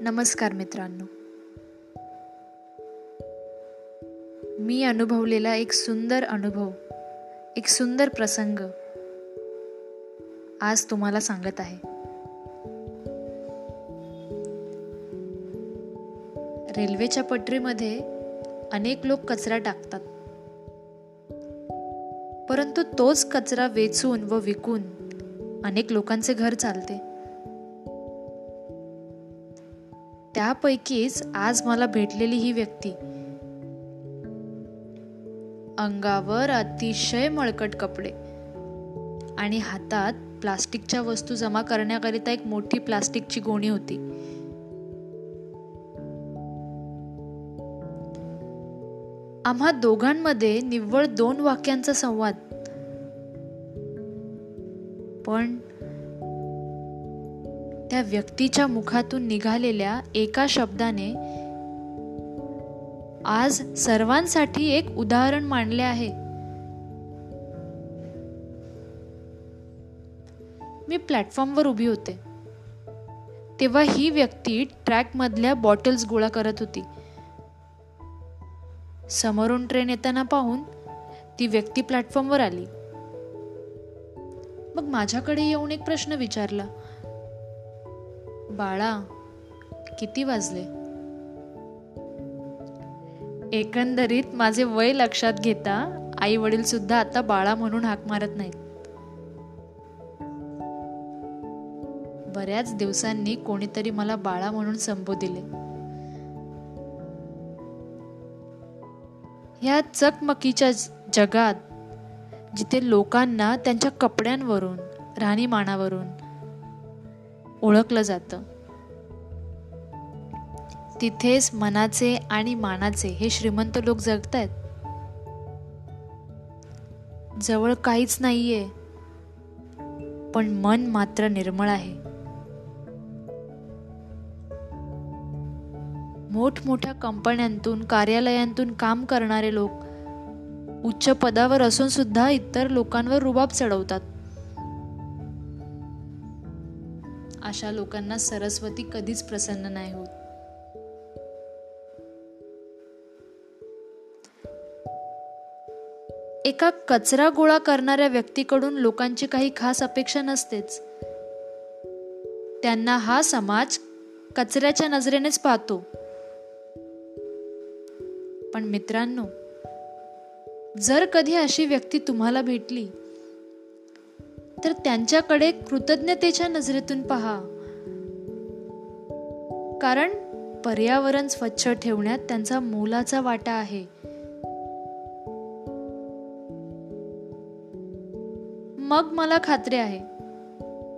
नमस्कार मित्रांनो. मी अनुभवलेला एक सुंदर अनुभव एक सुंदर प्रसंग आज तुम्हाला सांगत आहे. रेल्वेच्या पटरीमध्ये अनेक लोक कचरा टाकतात. परंतु तोच कचरा वेचून व विकून अनेक लोकांचे घर चालते. त्यापैकीच आज मला भेटलेली ही व्यक्ती. अंगावर अतिशय मळकट कपडे आणि हातात प्लास्टिकच्या वस्तू जमा करण्याकरिता एक मोठी प्लास्टिकची गोणी होती. आम्हा दोघांमध्ये निव्वळ दोन वाक्यांचा संवाद. पण त्या व्यक्तीच्या मुखातून निघालेल्या एका शब्दाने आज सर्वांसाठी एक उदाहरण मांडले आहे. मी प्लॅटफॉर्मवर उभी होते. तेव्हा ही व्यक्ती ट्रॅकमधल्या बॉटल्स गोळा करत होती. समोरून ट्रेन येताना पाहून ती व्यक्ती प्लॅटफॉर्मवर आली. मग माझ्याकडे येऊन एक प्रश्न विचारला. बाळा किती वाजले? एकंदरीत माझे वय लक्षात घेता आई वडील सुद्धा आता बाळा म्हणून हाक मारत नाहीत. बऱ्याच दिवसांनी कोणीतरी मला बाळा म्हणून संबोधिले ह्या चकमकीच्या जगात जिथे लोकांना त्यांच्या कपड्यांवरून राहणीमानावरून ओळखलं जातं. तिथेच मनाचे आणि मानाचे हे श्रीमंत लोक जगतायत. जवळ काहीच नाहीये पण मन मात्र निर्मळ आहे. मोठमोठ्या कंपन्यांतून कार्यालयांतून काम करणारे लोक उच्च पदावर असून सुद्धा इतर लोकांवर रुबाब चढवतात. अशा लोकांना सरस्वती कधीच प्रसन्न नाही होत. एका कचरा गोळा करणाऱ्या व्यक्तीकडून लोकांची काही खास अपेक्षा नसतेच. त्यांना हा समाज कचऱ्याच्या नजरेनेच पाहतो. पण मित्रांनो जर कधी अशी व्यक्ती तुम्हाला भेटली तर त्यांच्याकडे कृतज्ञतेच्या नजरेतून पहा. कारण पर्यावरण स्वच्छ ठेवण्यात त्यांचा मोलाचा वाटा आहे. मग मला खात्री आहे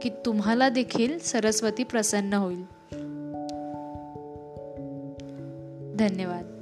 की तुम्हाला देखील सरस्वती प्रसन्न होईल. धन्यवाद.